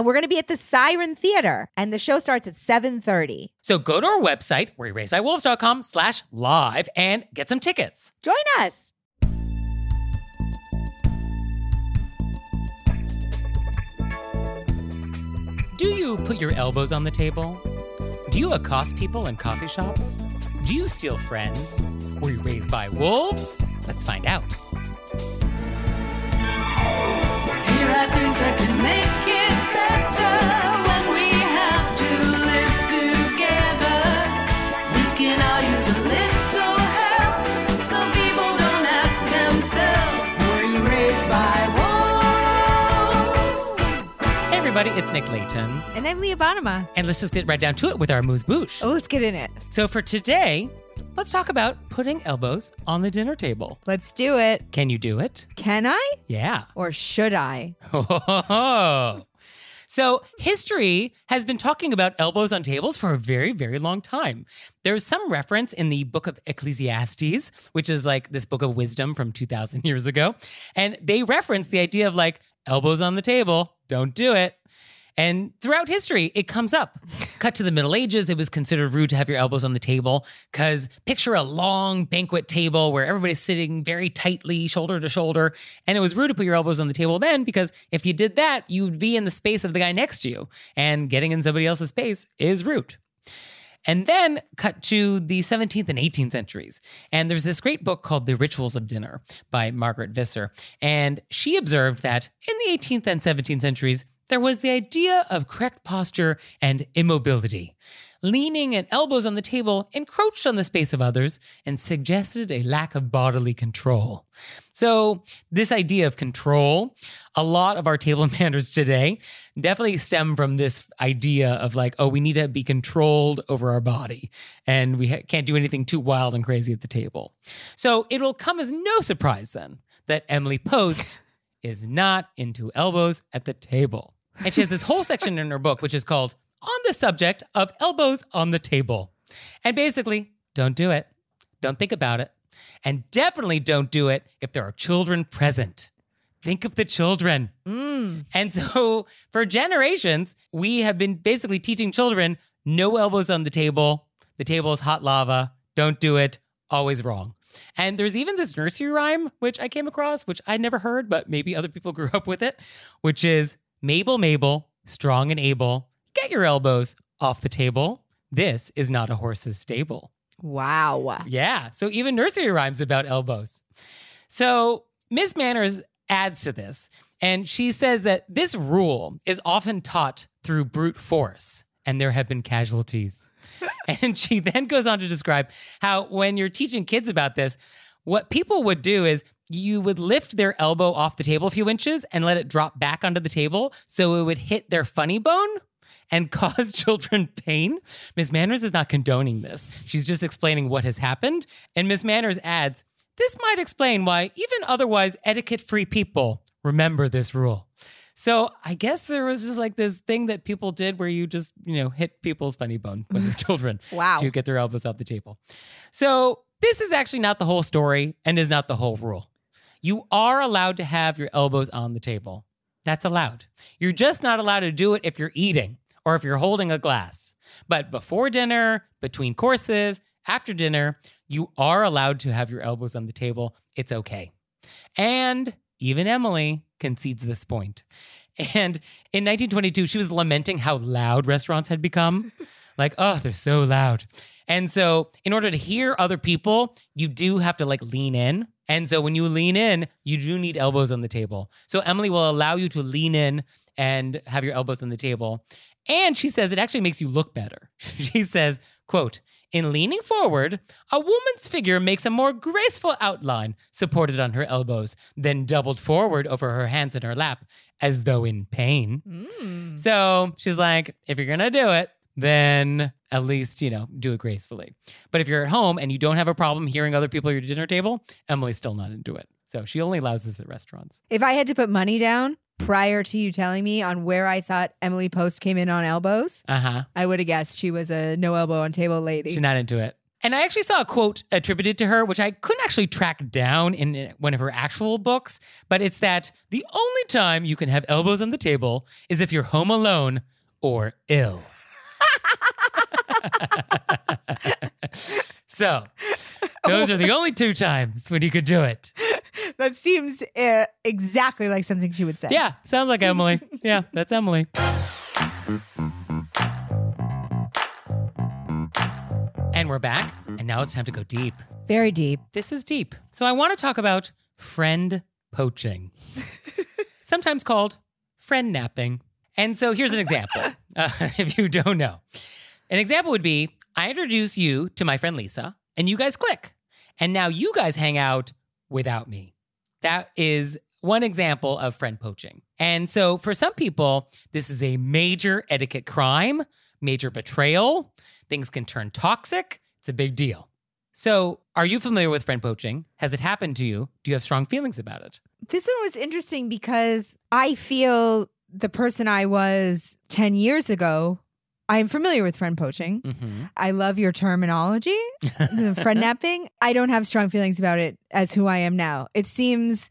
And we're going to be at the Siren Theater, and the show starts at 7.30. So go to our website, wereraisedbywolves.com slash live and get some tickets. Join us. Do you put your elbows on the table? Do you accost people in coffee shops? Do you steal friends? Were you raised by wolves? Let's find out. Here are things that can make everybody, it's Nick Leighton. And I'm Leah Bonnema. And let's just get right down to it with our amuse-bouche. Oh, let's get in it. So for today, let's talk about putting elbows on the dinner table. Let's do it. Can you do it? Can I Yeah. or should I? So, history has been talking about elbows on tables for a very, very long time. There's some reference in the book of Ecclesiastes, which is like this book of wisdom from 2,000 years ago. And they reference the idea of like elbows on the table, don't do it. And throughout history, it comes up. Cut to the Middle Ages, it was considered rude to have your elbows on the table because picture a long banquet table where everybody's sitting very tightly, shoulder to shoulder. And it was rude to put your elbows on the table then because if you did that, you'd be in the space of the guy next to you. And getting in somebody else's space is rude. And then cut to the 17th and 18th centuries. And there's this great book called The Rituals of Dinner by Margaret Visser. And she observed that in the 18th and 17th centuries, there was the idea of correct posture and immobility. Leaning and elbows on the table encroached on the space of others and suggested a lack of bodily control. So, this idea of control, a lot of our table manners today definitely stem from this idea of like, oh, we need to be controlled over our body and we ha- can't do anything too wild and crazy at the table. So, it will come as no surprise then that Emily Post is not into elbows at the table. And she has this whole section in her book, which is called On the Subject of Elbows on the Table. And basically, don't do it. Don't think about it. And definitely don't do it if there are children present. Think of the children. Mm. And so, for generations, we have been basically teaching children no elbows on the table. The table is hot lava. Don't do it. Always wrong. And there's even this nursery rhyme, which I came across, which I never heard, but maybe other people grew up with it, which is Mabel, Mabel, strong and able, get your elbows off the table. This is not a horse's stable. Wow. Yeah. So even nursery rhymes about elbows. So Miss Manners adds to this, and she says that this rule is often taught through brute force, and there have been casualties. and she then goes on to describe how when you're teaching kids about this, what people would do is you would lift their elbow off the table a few inches and let it drop back onto the table so it would hit their funny bone and cause children pain. Miss Manners is not condoning this. She's just explaining what has happened. And Miss Manners adds, this might explain why even otherwise etiquette free people remember this rule. So I guess there was just like this thing that people did where you just, you know, hit people's funny bone when they're children Wow. to get their elbows off the table. So this is actually not the whole story and is not the whole rule. You are allowed to have your elbows on the table. That's allowed. You're just not allowed to do it if you're eating or if you're holding a glass. But before dinner, between courses, after dinner, you are allowed to have your elbows on the table. It's okay. And even Emily concedes this point. And in 1922, she was lamenting how loud restaurants had become. like, oh, they're so loud. And so, in order to hear other people, you do have to like lean in. And so, when you lean in, you do need elbows on the table. So, Emily will allow you to lean in and have your elbows on the table. And she says it actually makes you look better. she says, quote, in leaning forward, a woman's figure makes a more graceful outline supported on her elbows, then doubled forward over her hands in her lap, as though in pain. Mm. So she's like, if you're gonna do it, then at least, you know, do it gracefully. But if you're at home and you don't have a problem hearing other people at your dinner table, Emily's still not into it. So she only allows this at restaurants. If I had to put money down prior to you telling me on where I thought Emily Post came in on elbows, Uh huh. I would have guessed she was a no elbow on table lady. She's not into it. And I actually saw a quote attributed to her, which I couldn't actually track down in one of her actual books, but it's that the only time you can have elbows on the table is if you're home alone or ill. so, those are the only two times when you could do it. that seems uh, exactly like something she would say. Yeah, sounds like Emily. Yeah, that's Emily. And we're back, and now it's time to go deep. Very deep. This is deep. So I want to talk about friend poaching, sometimes called friend napping. And so here's an example, uh, if you don't know. An example would be I introduce you to my friend Lisa, and you guys click. And now you guys hang out without me. That is one example of friend poaching. And so for some people, this is a major etiquette crime, major betrayal. Things can turn toxic. It's a big deal. So, are you familiar with friend poaching? Has it happened to you? Do you have strong feelings about it? This one was interesting because I feel the person I was 10 years ago, I'm familiar with friend poaching. Mm-hmm. I love your terminology, the friend napping. I don't have strong feelings about it as who I am now. It seems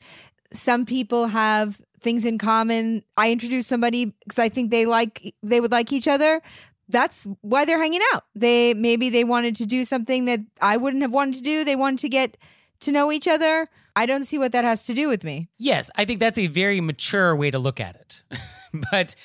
some people have things in common. I introduce somebody because I think they like they would like each other. That's why they're hanging out. They maybe they wanted to do something that I wouldn't have wanted to do. They wanted to get to know each other. I don't see what that has to do with me. Yes, I think that's a very mature way to look at it. but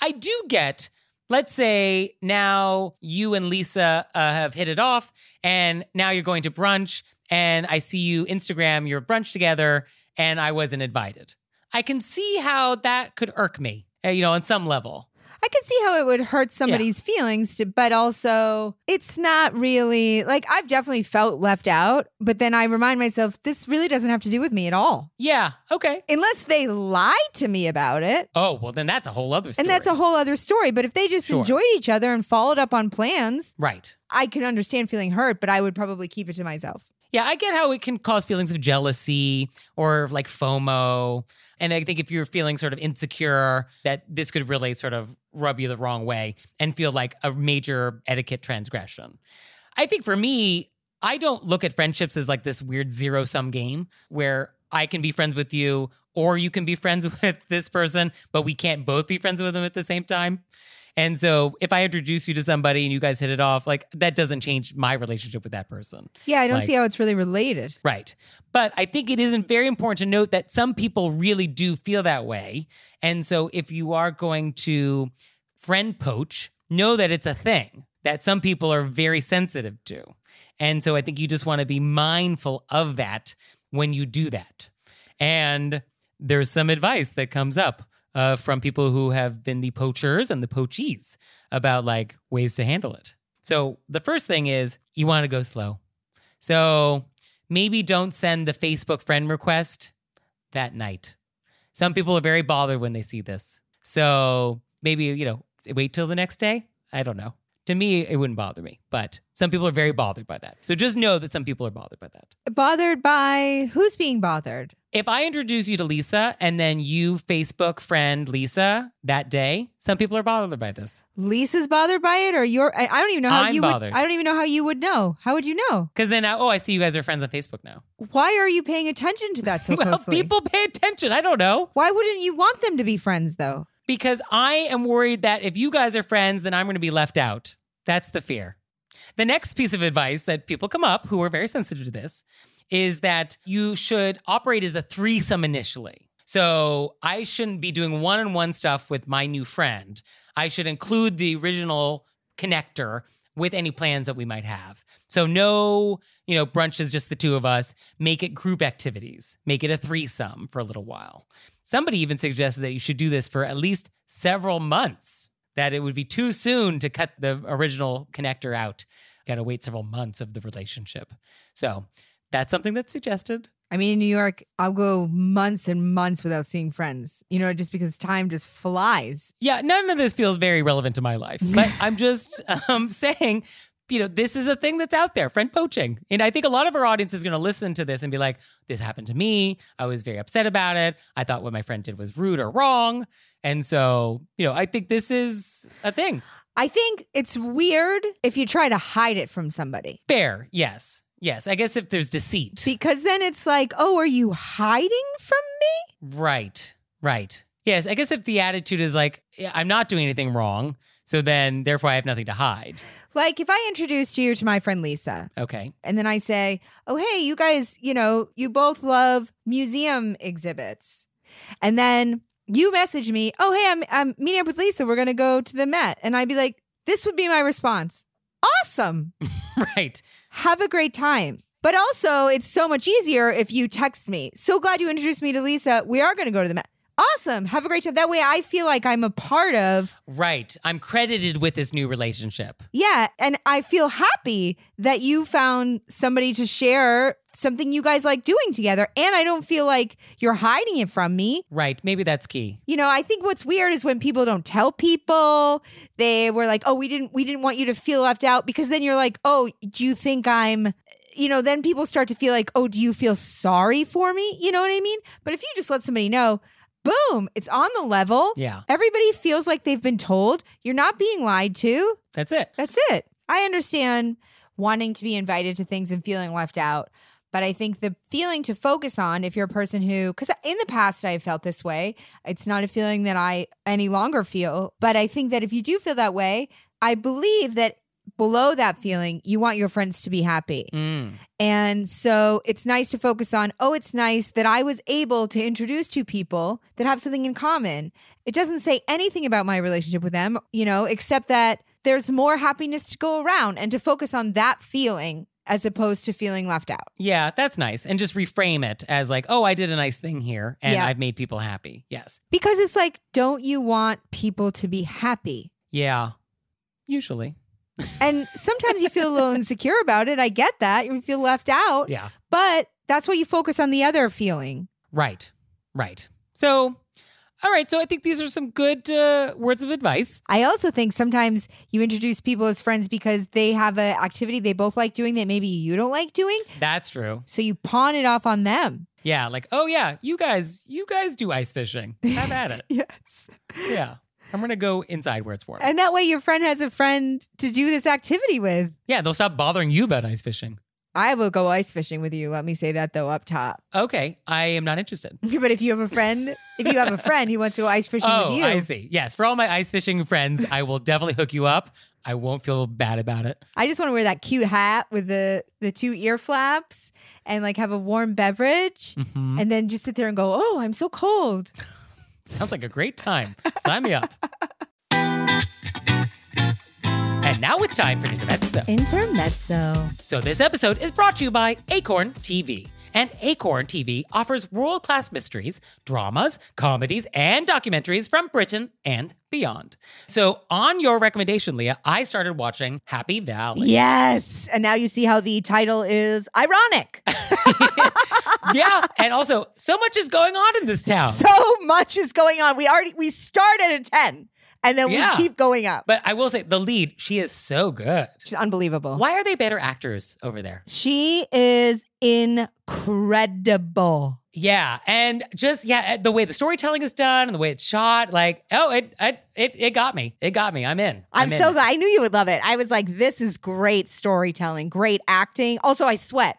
I do get, let's say now you and Lisa uh, have hit it off, and now you're going to brunch, and I see you Instagram your brunch together, and I wasn't invited. I can see how that could irk me, uh, you know, on some level. I can see how it would hurt somebody's feelings, to, but also it's not really like I've definitely felt left out. But then I remind myself, this really doesn't have to do with me at all, Yeah, okay. unless they lied to me about it. Oh, well, then that's a whole other story. And that's a whole other story. But if they just Sure. enjoyed each other and followed up on plans, Right. I can understand feeling hurt, but I would probably keep it to myself. Yeah, I get how it can cause feelings of jealousy or like FOMO. And I think if you're feeling sort of insecure, that this could really sort of rub you the wrong way and feel like a major etiquette transgression. I think for me, I don't look at friendships as like this weird zero sum game where I can be friends with you or you can be friends with this person, but we can't both be friends with them at the same time. And so if I introduce you to somebody and you guys hit it off, like that doesn't change my relationship with that person. Yeah, I don't Like- see how it's really related. Right. But I think it isn't very important to note that some people really do feel that way. And so if you are going to friend poach, know that it's a thing that some people are very sensitive to. And so I think you just want to be mindful of that when you do that. And there's some advice that comes up uh, from people who have been the poachers and the poachees about like ways to handle it. So the first thing is you want to go slow. So maybe don't send the Facebook friend request that night. Some people are very bothered when they see this. So maybe, you know, wait till the next day. I don't know. To me, it wouldn't bother me, but some people are very bothered by that. So just know that some people are bothered by that. Bothered by who's being bothered? If I introduce you to Lisa and then you Facebook friend Lisa that day, some people are bothered by this. Lisa's bothered by it, or you're? I I don't even know how I'm you bothered. would. I don't even know how you would know. How would you know? Because then, I, oh, I see you guys are friends on Facebook now. Why are you paying attention to that so well, closely? people pay attention. I don't know. Why wouldn't you want them to be friends though? because I am worried that if you guys are friends, then I'm going to be left out. That's the fear. The next piece of advice that people come up who are very sensitive to this is that you should operate as a threesome initially. So I shouldn't be doing one on one stuff with my new friend. I should include the original connector with any plans that we might have. So no, you know, brunch is just the two of us. Make it group activities. Make it a threesome for a little while. Somebody even suggested that you should do this for at least several months. That it would be too soon to cut the original connector out. Got to wait several months of the relationship. So that's something that's suggested. I mean, in New York, I'll go months and months without seeing friends, you know, just because time just flies. Yeah, none of this feels very relevant to my life. But I'm just um, saying, you know, this is a thing that's out there, friend poaching. And I think a lot of our audience is going to listen to this and be like, this happened to me. I was very upset about it. I thought what my friend did was rude or wrong. And so, you know, I think this is a thing. I think it's weird if you try to hide it from somebody Fair, yes. Yes. I guess if there's deceit. because then it's like, oh, are you hiding from me? Right, right. Yes. I guess if the attitude is like, I'm not doing anything wrong. So then, therefore, I have nothing to hide. Like if I introduced you to my friend Lisa, Okay. and then I say, "Oh, hey, you guys, you know, you both love museum exhibits," and then you message me, "Oh, hey, I'm I'm meeting up with Lisa. We're gonna go to the Met," and I'd be like, "This would be my response. Awesome, Right. Have a great time." But also, it's so much easier if you text me. So glad you introduced me to Lisa. We are going to go to the Met. Awesome. Have a great time. That way I feel like I'm a part of Right. I'm credited with this new relationship. Yeah, and I feel happy that you found somebody to share something you guys like doing together and I don't feel like you're hiding it from me. Right. Maybe that's key. You know, I think what's weird is when people don't tell people. They were like, "Oh, we didn't we didn't want you to feel left out" because then you're like, "Oh, do you think I'm you know, then people start to feel like, "Oh, do you feel sorry for me?" You know what I mean? But if you just let somebody know, boom, it's on the level. Yeah. Everybody feels like they've been told. You're not being lied to. That's it. That's it. I understand wanting to be invited to things and feeling left out. But I think the feeling to focus on, if you're a person who, because in the past I felt this way, it's not a feeling that I any longer feel. But I think that if you do feel that way, I believe that below that feeling, you want your friends to be happy. Mm. And so it's nice to focus on, oh, it's nice that I was able to introduce two people that have something in common. It doesn't say anything about my relationship with them, you know, except that there's more happiness to go around and to focus on that feeling as opposed to feeling left out. Yeah, that's nice. And just reframe it as like, oh, I did a nice thing here and Yeah. I've made people happy. Yes. Because it's like, don't you want people to be happy? Yeah. Usually. And sometimes you feel a little insecure about it. I get that. You feel left out, Yeah. but that's why you focus on the other feeling. Right. Right. So, all right. So I think these are some good uh, words of advice. I also think sometimes you introduce people as friends because they have an activity they both like doing that maybe you don't like doing. That's true. So you pawn it off on them. Yeah. Like, oh, yeah, you guys, you guys do ice fishing. Have at it. Yes. Yeah. I'm going to go inside where it's warm. And that way your friend has a friend to do this activity with. Yeah. They'll stop bothering you about ice fishing. I will go ice fishing with you. Let me say that though up top. Okay. I am not interested. but if you have a friend, if you have a friend who wants to go ice fishing Oh, with you, I see. Yes. For all my ice fishing friends, I will definitely hook you up. I won't feel bad about it. I just want to wear that cute hat with the the two ear flaps and like have a warm beverage Mhm. and then just sit there and go, "Oh, I'm so cold." Sounds like a great time. Sign me up. And now it's time for Intermezzo. Intermezzo. So this episode is brought to you by Acorn TV. And Acorn TV offers world class mysteries, dramas, comedies, and documentaries from Britain and beyond. So, on your recommendation, Leah, I started watching Happy Valley. Yes. And now you see how the title is ironic. yeah. And also, so much is going on in this town. so much is going on. We already we start at a 10 and then Yeah. we keep going up. But I will say, the lead, she is so good. She's unbelievable. Why are they better actors over there? She is incredible. Yeah, and just yeah, eh, the way the storytelling is done and the way it's shot, like oh, it it it, it got me. It got me. I'm in. I'm, in. so glad. I knew you would love it. I was like, this is great storytelling, great acting. Also, I sweat.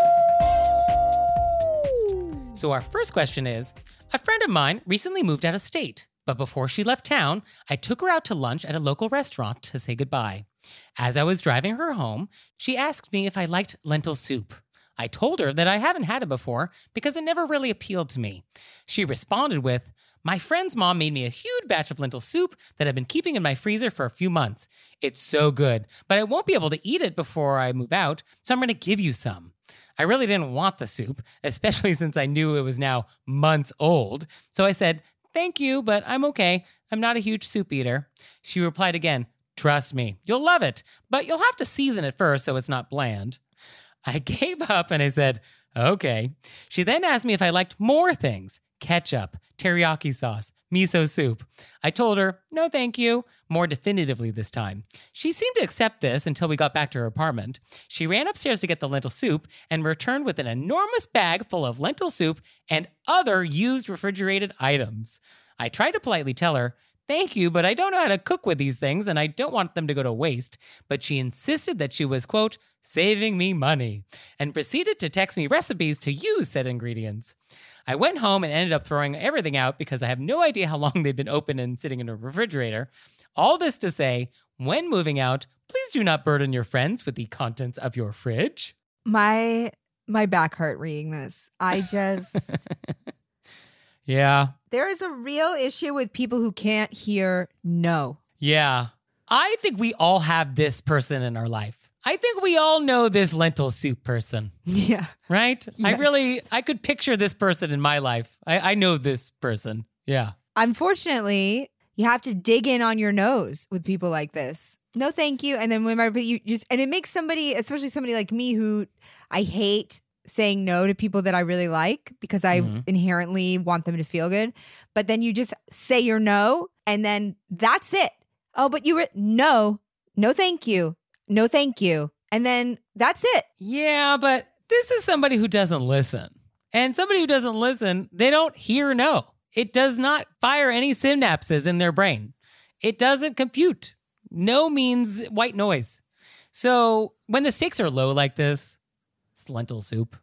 So, our first question is A friend of mine recently moved out of state, but before she left town, I took her out to lunch at a local restaurant to say goodbye. As I was driving her home, she asked me if I liked lentil soup. I told her that I haven't had it before because it never really appealed to me. She responded with, My friend's mom made me a huge batch of lentil soup that I've been keeping in my freezer for a few months. It's so good, but I won't be able to eat it before I move out, so I'm going to give you some. I really didn't want the soup, especially since I knew it was now months old. So I said, Thank you, but I'm okay. I'm not a huge soup eater. She replied again, Trust me, you'll love it, but you'll have to season it first so it's not bland. I gave up and I said, Okay. She then asked me if I liked more things ketchup, teriyaki sauce, miso soup. I told her, no, thank you, more definitively this time. She seemed to accept this until we got back to her apartment. She ran upstairs to get the lentil soup and returned with an enormous bag full of lentil soup and other used refrigerated items. I tried to politely tell her, Thank you, but I don't know how to cook with these things and I don't want them to go to waste. But she insisted that she was, quote, saving me money, and proceeded to text me recipes to use said ingredients. I went home and ended up throwing everything out because I have no idea how long they've been open and sitting in a refrigerator. All this to say, when moving out, please do not burden your friends with the contents of your fridge. My my back hurt reading this. I just Yeah. there is a real issue with people who can't hear no. Yeah. I think we all have this person in our life. I think we all know this lentil soup person, Yeah. right? I really, I could picture this person in my life. I, I know this person. Yeah. Unfortunately, you have to dig in on your nose with people like this. No, thank you. And then whenever you just and it makes somebody, especially somebody like me who I hate saying no to people that I really like because I Mhm. inherently want them to feel good. But then you just say your no and then that's it. Oh, but you were no, no, thank you. No, thank you. And then that's it. Yeah, but this is somebody who doesn't listen. And somebody who doesn't listen, they don't hear no. It does not fire any synapses in their brain. It doesn't compute. No means white noise. So when the stakes are low like this, it's lentil soup.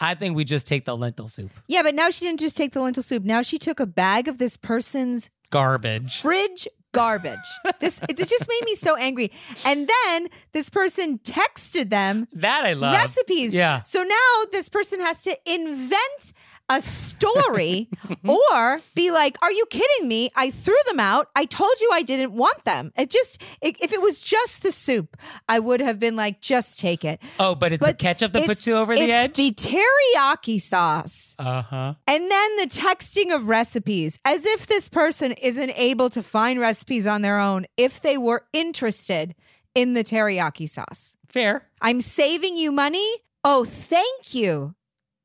I think we just take the lentil soup. Yeah, but now she didn't just take the lentil soup. Now she took a bag of this person's Garbage. fridge garbage. This it just made me so angry. And then this person texted them That I love. recipes. Yeah. So now this person has to invent a story or be like, "Are you kidding me? I threw them out. I told you I didn't want them." It just it, if it was just the soup, I would have been like, "Just take it." Oh, but it's the ketchup that puts you over the it's edge? The teriyaki sauce. uh huh. And then the texting of recipes, as if this person isn't able to find recipes on their own if they were interested in the teriyaki sauce. Fair. I'm saving you money. Oh, thank you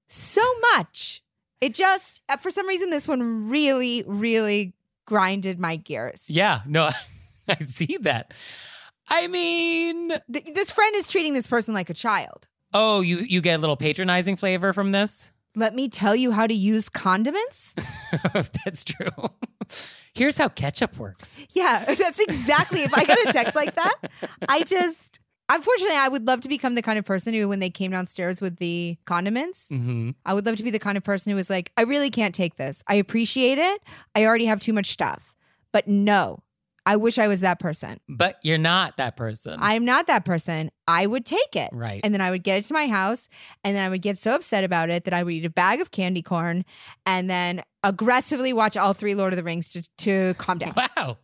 so much. It just, uh, for some reason, this one really, really grinded my gears. Yeah. No, I see that. I mean, Th- this friend is treating this person like a child. oh, you you get a little patronizing flavor from this. Let me tell you how to use condiments. That's true. Here's how ketchup works. Yeah, that's exactly. If I got a text like that, I just, unfortunately, I would love to become the kind of person who, when they came downstairs with the condiments, hmm I would love to be the kind of person who was like, I really can't take this. I appreciate it. I already have too much stuff. But no, I wish I was that person. But you're not that person. I'm not that person. I would take it. Right. And then I would get it to my house and then I would get so upset about it that I would eat a bag of candy corn and then aggressively watch all three Lord of the Rings to, to calm down. wow.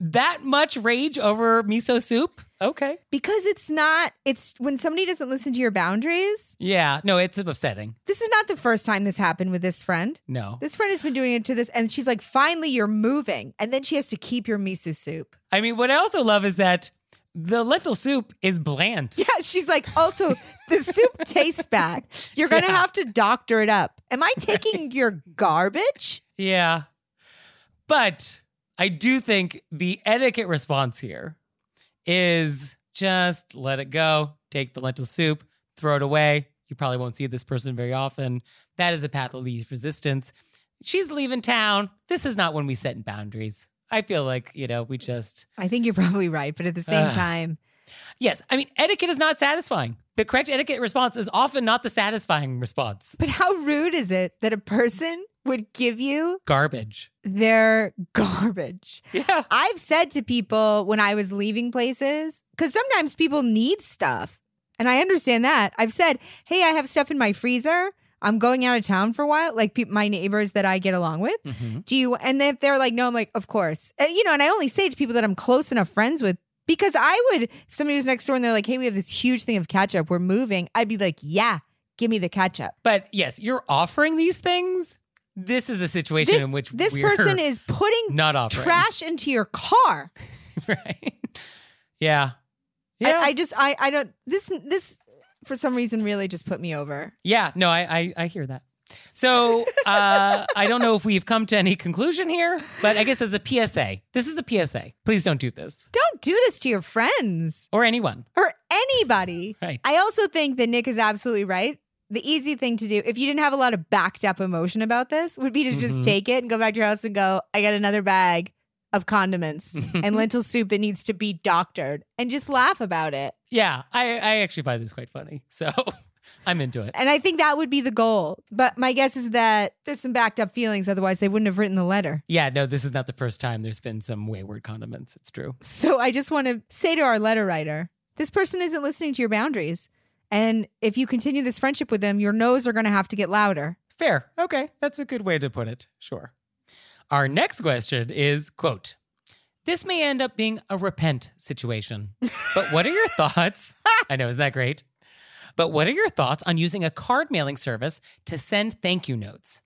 That much rage over miso soup? Okay. because it's not, it's when somebody doesn't listen to your boundaries. Yeah. No, it's upsetting. This is not the first time this happened with this friend. No. This friend has been doing it to this, and she's like, finally, you're moving. And then she has to keep your miso soup. I mean, what I also love is that the lentil soup is bland. Yeah, she's like, also, the soup tastes bad. You're going to Yeah. have to doctor it up. Am I taking your garbage? Yeah. But I do think the etiquette response here is just let it go, take the lentil soup, throw it away. You probably won't see this person very often. That is the path of least resistance. She's leaving town. This is not when we set boundaries. I feel like, you know, we just, I think you're probably right. But at the same Ugh. time, yes, I mean, etiquette is not satisfying. The correct etiquette response is often not the satisfying response. but how rude is it that a person would give you Garbage. their garbage? Yeah. I've said to people when I was leaving places, because sometimes people need stuff. And I understand that. I've said, hey, I have stuff in my freezer. I'm going out of town for a while, like peop my neighbors that I get along with. Mhm. Do you? And if they're like, no, I'm like, of course. And, you know, and I only say to people that I'm close enough friends with because I would, if somebody was next door and they're like, hey, we have this huge thing of ketchup, we're moving, I'd be like, yeah, give me the ketchup. But yes, you're offering these things. This is a situation This, in which this person is putting not offering. trash into your car. right? Yeah. I- Yeah. I, just I I don't this this for some reason really just put me over. yeah. No, I, I I hear that. So uh, I don't know if we've come to any conclusion here, but I guess as a PSA, this is a PSA. Please don't do this Don't do this to your friends or anyone. or anybody. Right. I also think that Nick is absolutely right. The easy thing to do, if you didn't have a lot of backed up emotion about this, would be to just Mhm. take it and go back to your house and go, I got another bag of condiments and lentil soup that needs to be doctored and just laugh about it. Yeah, I I actually find this quite funny. So I'm into it. And I think that would be the goal. But my guess is that there's some backed up feelings. Otherwise, they wouldn't have written the letter. Yeah, no, this is not the first time there's been some wayward condiments. It's true. So I just want to say to our letter writer, this person isn't listening to your boundaries. And if you continue this friendship with them, your no's are going to have to get louder. Fair. Okay, that's a good way to put it. Sure. Our next question is quote, this may end up being a repent situation. But what are your thoughts? I know, isn't that great? But what are your thoughts on using a card mailing service to send thank you notes?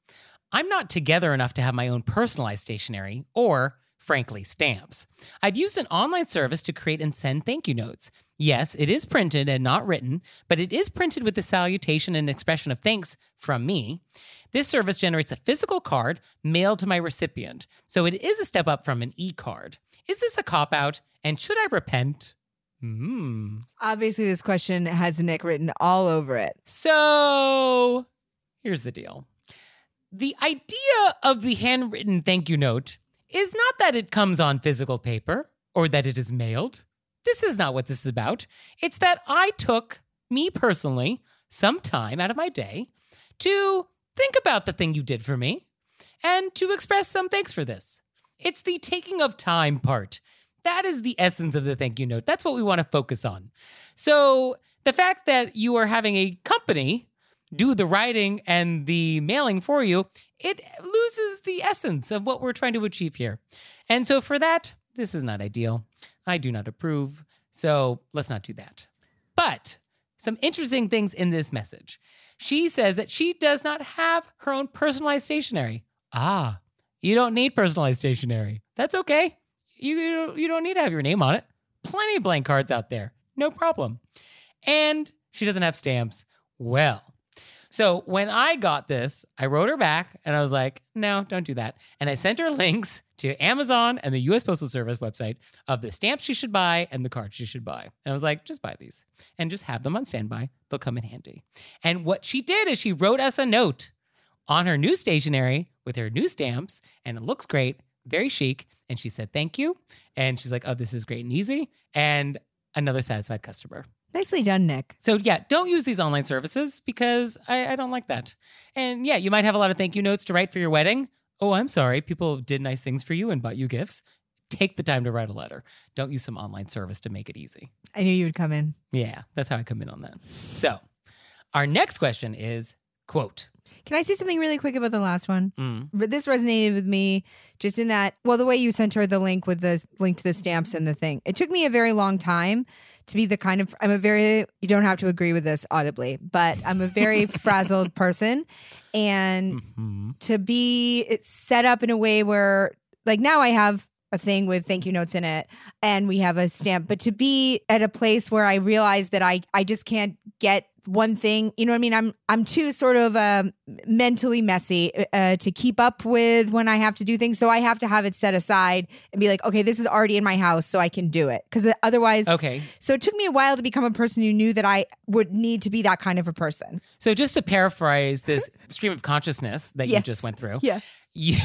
I'm not together enough to have my own personalized stationery or, frankly, stamps. I've used an online service to create and send thank you notes. Yes, it is printed and not written, but it is printed with the salutation and expression of thanks from me. This service generates a physical card mailed to my recipient, so it is a step up from an e card. Is this a cop out? And should I repent? Hmm. Obviously, this question has Nick written all over it. So here's the deal the idea of the handwritten thank you note is not that it comes on physical paper or that it is mailed. This is not what this is about. It's that I took, me personally, some time out of my day to think about the thing you did for me and to express some thanks for this. It's the taking of time part. That is the essence of the thank you note. That's what we want to focus on. So, the fact that you are having a company do the writing and the mailing for you, it loses the essence of what we're trying to achieve here. And so, for that, this is not ideal. I do not approve. So, let's not do that. But some interesting things in this message. She says that she does not have her own personalized stationery. Ah, you don't need personalized stationery. That's okay. You, you, don't, need to have your name on it. Plenty of blank cards out there. No problem. And she doesn't have stamps. Well, so when I got this, I wrote her back and I was like, no, don't do that. And I sent her links to Amazon and the US Postal Service website of the stamps she should buy and the cards she should buy. And I was like, just buy these and just have them on standby. They'll come in handy. And what she did is she wrote us a note on her new stationery with her new stamps, and it looks great, very chic. And she said, thank you. And she's like, oh, this is great and easy. And another satisfied customer. Nicely done, Nick. So yeah, don't use these online services because I, I don't like that. And yeah, you might have a lot of thank you notes to write for your wedding. Oh, I'm sorry. People did nice things for you and bought you gifts. take the time to write a letter. Don't use some online service to make it easy. I knew you would come in. Yeah, that's how I come in on that. So, our next question is quote. Can I say something really quick about the last one? Mm, But this resonated with me just in that, well, the way you sent her the link with the link to the stamps and the thing. It took me a very long time to be the kind of, I'm a very, you don't have to agree with this audibly, but I'm a very frazzled person. And mhm. to be set up in a way where, like, now I have a thing with thank you notes in it and we have a stamp, but to be at a place where I realize that I, I just can't get one thing you know what i mean? I'm i'm too sort of um, mentally messy uh, to keep up with when i have to do things. So i have to have it set aside and be like okay this is already in my house so i can do it. Because otherwise Okay. so it took me a while to become a person who knew that i would need to be that kind of a person. So, just to paraphrase this stream of consciousness that you just went through, yes. you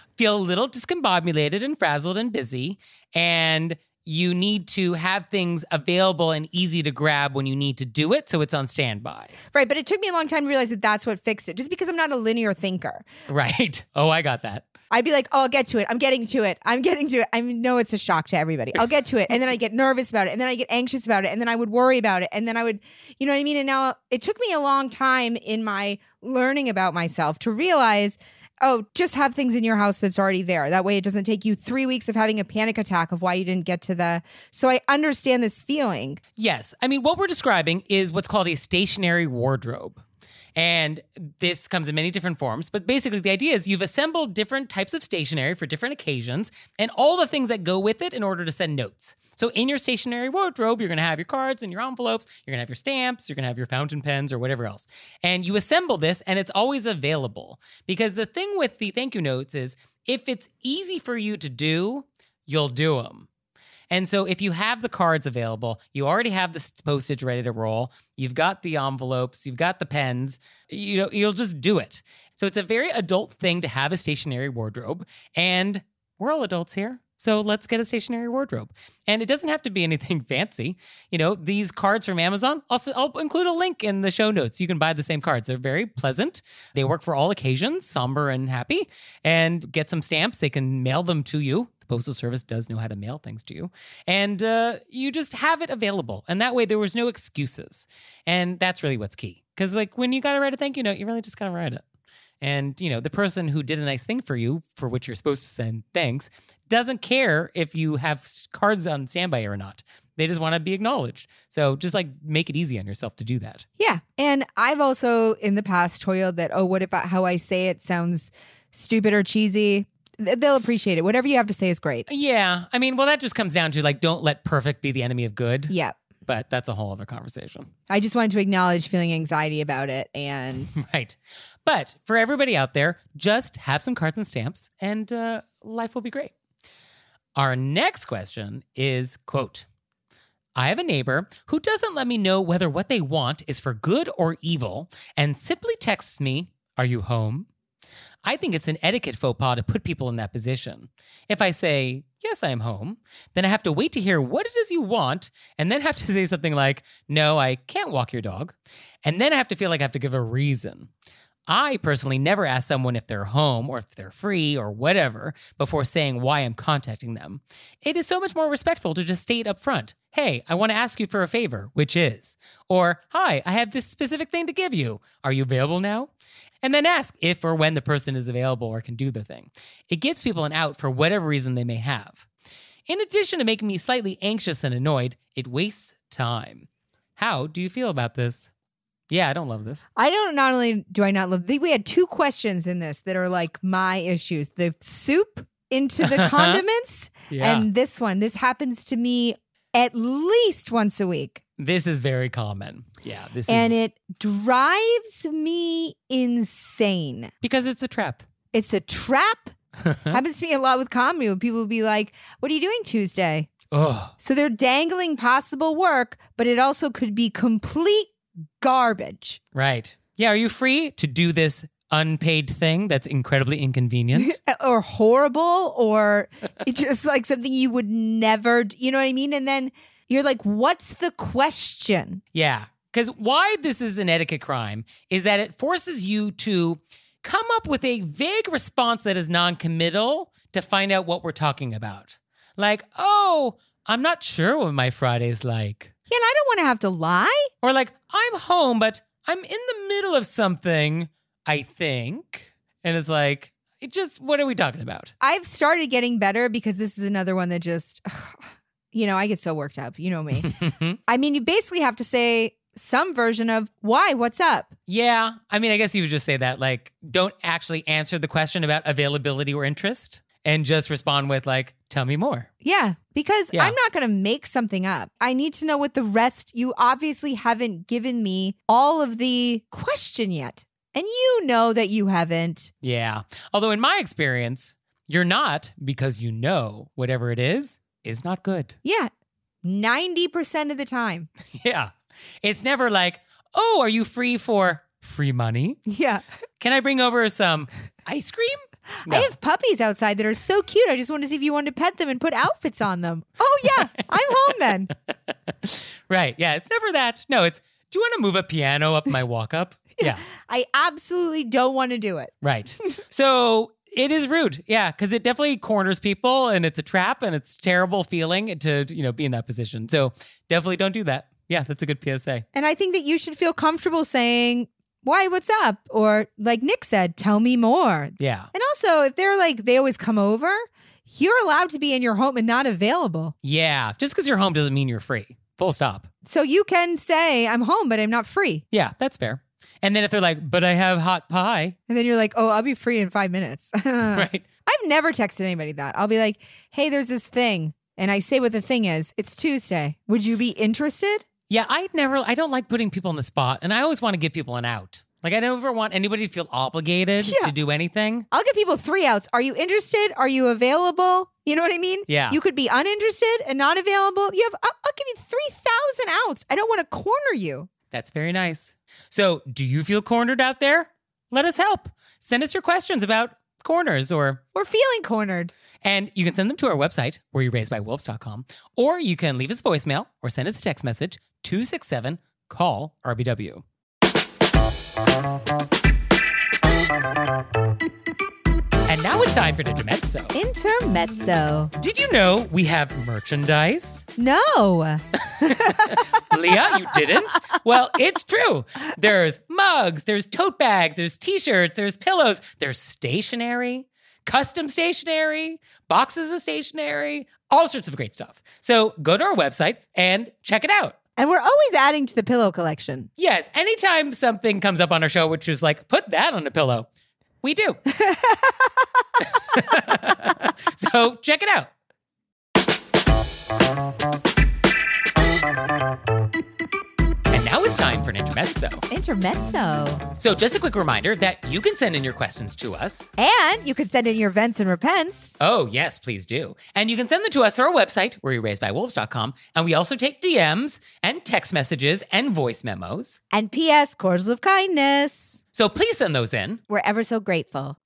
feel a little discombobulated and frazzled and busy, and you need to have things available and easy to grab when you need to do it. So, it's on standby. right but it took me a long time to realize that that's what fixed it just because i'm not a linear thinker Right. Oh, I got that. I'd be like, oh, I'll get to it. I'm getting to it. I'm getting to it. I know it's a shock to everybody. I'll get to it. And then I get nervous about it. And then I get anxious about it. And then I would worry about it. And then I would, you know what I mean? And now it took me a long time in my learning about myself to realize, oh, just have things in your house that's already there. That way it doesn't take you three weeks of having a panic attack of why you didn't get to the. So I understand this feeling. Yes. I mean, what we're describing is what's called a stationary wardrobe. And this comes in many different forms. But basically, the idea is you've assembled different types of stationery for different occasions and all the things that go with it in order to send notes. So, in your stationary wardrobe, you're going to have your cards and your envelopes, you're going to have your stamps, you're going to have your fountain pens or whatever else. And you assemble this, and it's always available. Because the thing with the thank you notes is if it's easy for you to do, you'll do them. And so if you have the cards available, you already have the postage ready to roll, you've got the envelopes, you've got the pens, you know, you'll just do it. So it's a very adult thing to have a stationary wardrobe and we're all adults here. So let's get a stationary wardrobe. And it doesn't have to be anything fancy. You know, these cards from Amazon, also I'll include a link in the show notes. You can buy the same cards. They're very pleasant. They work for all occasions, somber and happy. And get some stamps. They can mail them to you. Postal Service does know how to mail things to you. And uh, you just have it available. And that way there was no excuses. And that's really what's key. Because like when you gotta write a thank you note, you really just gotta write it. And you know, the person who did a nice thing for you, for which you're supposed to send thanks, doesn't care if you have cards on standby or not. They just want to be acknowledged. So just like make it easy on yourself to do that. Yeah. And I've also in the past toiled that, oh, what I, how I say it sounds stupid or cheesy? Th- They'll appreciate it. Whatever you have to say is great. Yeah. I mean, well, that just comes down to like, don't let perfect be the enemy of good. Yeah. But that's a whole other conversation. I just wanted to acknowledge feeling anxiety about it. And Right. But for everybody out there, just have some cards and stamps and uh, life will be great. Our next question is quote, I have a neighbor who doesn't let me know whether what they want is for good or evil and simply texts me, Are you home? I think it's an etiquette faux pas to put people in that position. If I say, Yes, I am home, then I have to wait to hear what it is you want and then have to say something like, No, I can't walk your dog. And then I have to feel like I have to give a reason. I personally never ask someone if they're home or if they're free or whatever before saying why I'm contacting them. It is so much more respectful to just state up front, hey, I want to ask you for a favor, which is, or hi, I have this specific thing to give you. Are you available now? And then ask if or when the person is available or can do the thing. It gives people an out for whatever reason they may have. In addition to making me slightly anxious and annoyed, it wastes time. How do you feel about this? Yeah, I don't love this. I don't, not only do I not love, we had two questions in this that are like my issues the soup into the condiments, Yeah. and this one. This happens to me at least once a week. This is very common. Yeah, this and is it drives me insane. because it's a trap. It's a trap. Happens to me a lot with comedy when people will be like, What are you doing Tuesday? oh, So they're dangling possible work, but it also could be complete garbage. right. Yeah, are you free to do this unpaid thing that's incredibly inconvenient? or horrible or it's just like something you would never you know what i mean and then you're like what's the question yeah, because why this is an etiquette crime is that it forces you to come up with a vague response that is non-committal to find out what we're talking about. Like, oh, I'm not sure what my Friday's like. Yeah, and I don't want to have to lie. Or like, I'm home, but I'm in the middle of something, I think. And it's like, it just, what are we talking about? I've started getting better because this is another one that just, you know, I get so worked up. You know me. I mean, you basically have to say some version of why, what's up? yeah. I mean, I guess you would just say that, like, don't actually answer the question about availability or interest and just respond with, like, tell me more. Yeah, because Yeah. I'm not going to make something up. I need to know what the rest, you obviously haven't given me all of the question yet. And you know that you haven't. Yeah. Although, in my experience, you're not because you know whatever it is is not good. Yeah, 90% of the time. Yeah. It's never like, oh, are you free for free money? Yeah. Can I bring over some ice cream? I have puppies outside that are so cute. I just wanted to see if you wanted to pet them and put outfits on them. Oh, yeah, I'm home then. Right. Yeah. It's never that. No, it's, do you want to move a piano up my walk up? Yeah. I absolutely don't want to do it. Right. so it is rude. Yeah. Cause it definitely corners people and it's a trap and it's a terrible feeling to, you know, be in that position. So definitely don't do that. Yeah. That's a good PSA. And I think that you should feel comfortable saying, why, what's up? Or like Nick said, tell me more. Yeah. And also, if they're like, they always come over, you're allowed to be in your home and not available. Yeah. Just because you're home doesn't mean you're free. Full stop. So you can say, I'm home, but I'm not free. Yeah. That's fair. And then if they're like, but I have hot pie, And then you're like, oh, I'll be free in five minutes. right? I've never texted anybody that. I'll be like, hey, there's this thing. And I say what the thing is. It's Tuesday. Would you be interested? Yeah, I never, I don't like putting people on the spot, and I always want to give people an out. Like, I never want anybody to feel obligated Yeah. to do anything. I'll give people three outs. Are you interested? Are you available? You know what I mean? Yeah. You could be uninterested and not available. You have, I'll, I'll give you 3,000 outs. I don't want to corner you. That's very nice. So, do you feel cornered out there? Let us help. Send us your questions about corners or We're feeling cornered. and you can send them to our website, where you raised by wolves.com, or you can leave us a voicemail or send us a text message 267 call RBW. And now it's time for the Intermezzo. Intermezzo. Did you know we have merchandise? No. Leah, you didn't? Well, it's true. There's mugs, there's tote bags, there's t shirts, there's pillows, there's stationery, custom stationery, boxes of stationery, all sorts of great stuff. So go to our website and check it out. And we're always adding to the pillow collection. Yes, anytime something comes up on our show, which is like, put that on a pillow, we do. so check it out. And now it's time for an intermezzo. Intermezzo. So, just a quick reminder that you can send in your questions to us. And you can send in your vents and repents. Oh, yes, please do. And you can send them to us through our website, where you raised by wolves.com. And we also take DMs and text messages and voice memos. And P.S. Cordials of kindness. So please send those in. We're ever so grateful.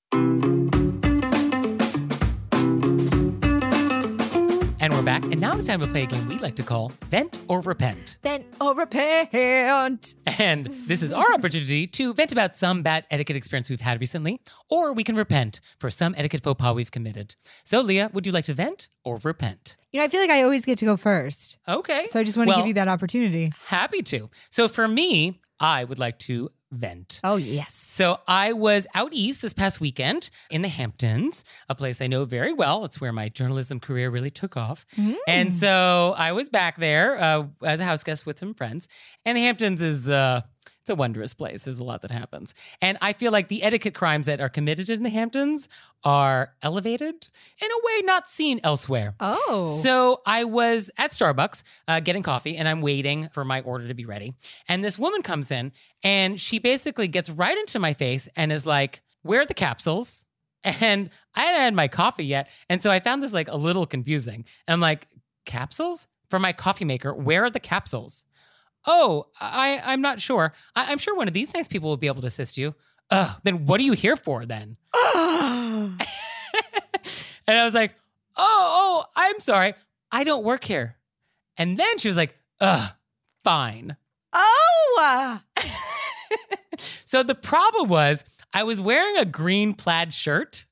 And we're back. And now it's time to play a game we like to call Vent or Repent. Vent or repent. And this is our opportunity to vent about some bad etiquette experience we've had recently, or we can repent for some etiquette faux pas we've committed. So, Leah, would you like to vent or repent? You know, I feel like I always get to go first. Okay. So I just want to Well, give you that opportunity. Happy to. So, for me, I would like to vent. Oh, yes. So I was out east this past weekend in the Hamptons, a place I know very well. It's where my journalism career really took off. And so I was back there uh, as a house guest with some friends. And the Hamptons is uh, it's a wondrous place. There's a lot that happens. And I feel like the etiquette crimes that are committed in the Hamptons are elevated in a way not seen elsewhere. Oh. So I was at Starbucks uh, getting coffee and I'm waiting for my order to be ready. And this woman comes in and she basically gets right into my face and is like, Where are the capsules? And I hadn't had my coffee yet. And so I found this like a little confusing. And I'm like, Capsules? For my coffee maker, where are the capsules? Oh, I, I'm not sure. I, I'm sure one of these nice people will be able to assist you. Ugh, then what are you here for then? And I was like, oh, oh, I'm sorry. I don't work here. And then she was like, ugh, fine. oh. So the problem was I was wearing a green plaid shirt.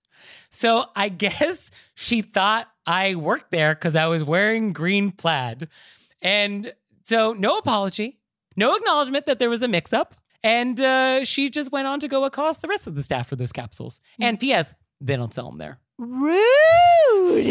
So I guess she thought I worked there because I was wearing green plaid. And so, no apology, no acknowledgement that there was a mix up. And uh, she just went on to go accost the rest of the staff for those capsules. And P.S., they don't sell them there. Rude.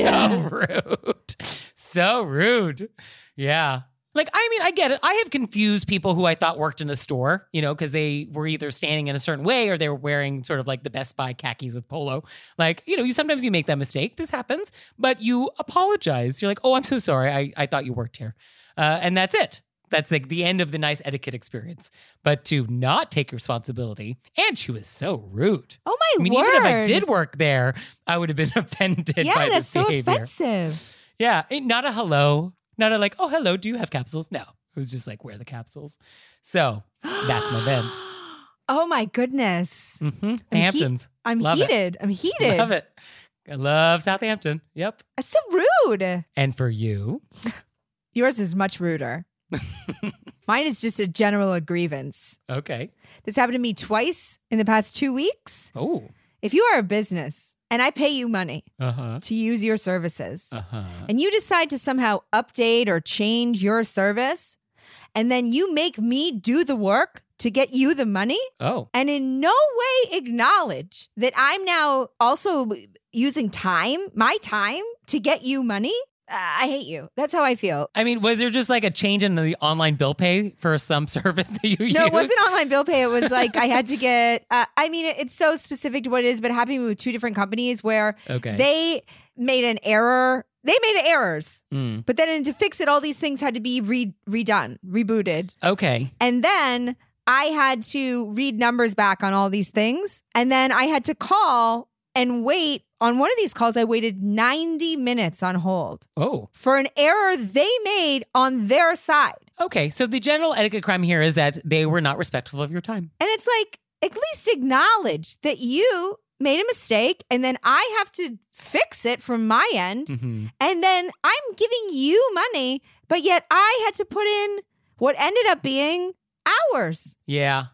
So rude. So rude. Yeah. Like, I mean, I get it. I have confused people who I thought worked in a store, you know, because they were either standing in a certain way or they were wearing sort of like the Best Buy khakis with polo. Like, you know, you sometimes you make that mistake. This happens, but you apologize. You're like, oh, I'm so sorry. I, I thought you worked here. Uh, and that's it. That's like the end of the nice etiquette experience. But to not take responsibility, and she was so rude. Oh my God. I mean, word. even if I did work there, I would have been offended yeah, by that's this so behavior. offensive. Yeah, it- not a hello, not a like, oh hello, do you have capsules? No, it was just like, where are the capsules? So that's my vent. Oh my goodness. Mm-hmm. I'm The he- Hamptons, I'm Love it. heated. I'm heated. love it. I love Southampton. Yep. That's so rude. And for you, Yours is much ruder. Mine is just a general grievance. okay. This happened to me twice in the past two weeks. Oh, If you are a business and I pay you money uh huh, to use your services, uh huh. and you decide to somehow update or change your service, and then you make me do the work to get you the money, Oh, and in no way acknowledge that I'm now also using time, my time, to get you money, I hate you. That's how I feel. I mean, was there just like a change in the online bill pay for some service that you used? No, it wasn't online bill pay. It was like I had to get. Uh, I mean, it's so specific to what it is, but it happened with two different companies where Okay. they made an error. They made errors, Mm. but then to fix it, all these things had to be re- redone, rebooted, Okay. and then I had to read numbers back on all these things, and then I had to call and wait. On one of these calls, I waited 90 minutes on hold Oh, for an error they made on their side. okay. So the general etiquette crime here is that they were not respectful of your time. And it's like, at least acknowledge that you made a mistake and then I have to fix it from my end. Mm-hmm. And then I'm giving you money, but yet I had to put in what ended up being hours. Yeah.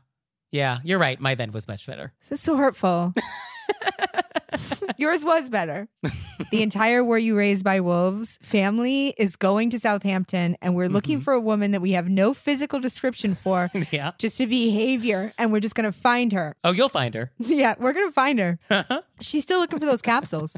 Yeah, you're right. My vent was much better. This is so hurtful. Yours was better. the entire Were You Raised by Wolves family is going to Southampton, and we're looking Mhm. for a woman that we have no physical description for, yeah. just a behavior, and we're just going to find her. Oh, you'll find her. Yeah, we're going to find her. She's still looking for those capsules.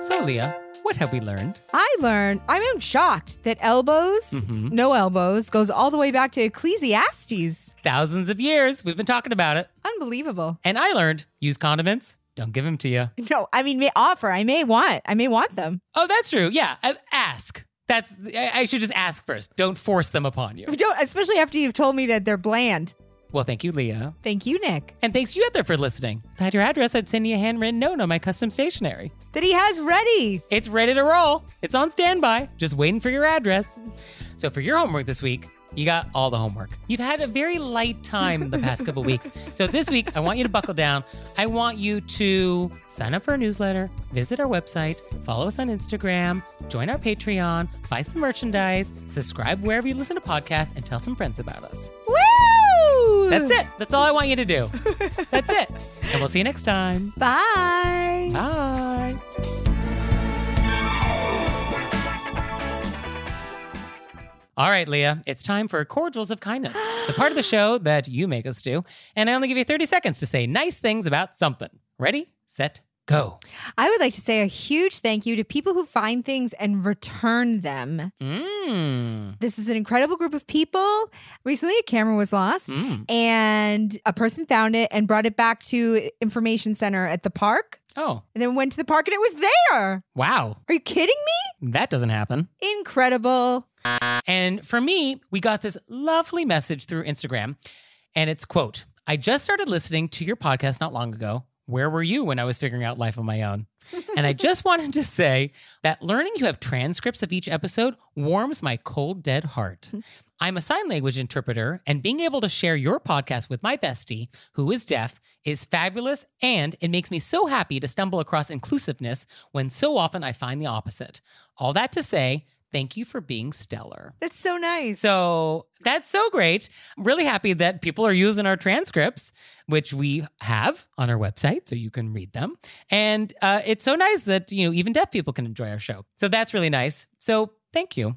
so, Leah, what have we learned? I learned, I am shocked that elbows, Mhm. no elbows, goes all the way back to Ecclesiastes. Thousands of years. We've been talking about it. Unbelievable. And I learned use condiments. Don't give them to you. No, I mean, may offer. I may want. I may want them. Oh, that's true. Yeah. Ask. That's, I I should just ask first. Don't force them upon you. Don't, especially after you've told me that they're bland. Well, thank you, Leah. Thank you, Nick. And thanks you out there for listening. If I had your address, I'd send you a handwritten note on my custom stationery. That he has ready. It's ready to roll. It's on standby, just waiting for your address. So for your homework this week, you got all the homework. You've had a very light time the past couple weeks. So this week, I want you to buckle down. I want you to sign up for our newsletter, visit our website, follow us on Instagram, join our Patreon, buy some merchandise, subscribe wherever you listen to podcasts, and tell some friends about us. Woo! That's it. That's all I want you to do. That's it. And we'll see you next time. Bye. Bye. All right, Leah, it's time for Cordials of Kindness, the part of the show that you make us do. And I only give you 30 seconds to say nice things about something. Ready, set, go. I would like to say a huge thank you to people who find things and return them. Mmm. This is an incredible group of people. Recently, a camera was lost. Mm. And a person found it and brought it back to information center at the park, Oh, and then went to the park and it was there. wow. Are you kidding me? That doesn't happen. Incredible. And for me, we got this lovely message through Instagram, and it's quote, I just started listening to your podcast not long ago. Where were you when I was figuring out life on my own? and I just wanted to say that learning you have transcripts of each episode warms my cold, dead heart. I'm a sign language interpreter, and being able to share your podcast with my bestie, who is deaf, is fabulous. And it makes me so happy to stumble across inclusiveness when so often I find the opposite. All that to say, thank you for being stellar. That's so nice. So that's so great. I'm really happy that people are using our transcripts, which we have on our website, so you can read them. And uh, it's so nice that you know even deaf people can enjoy our show. So that's really nice. So thank you.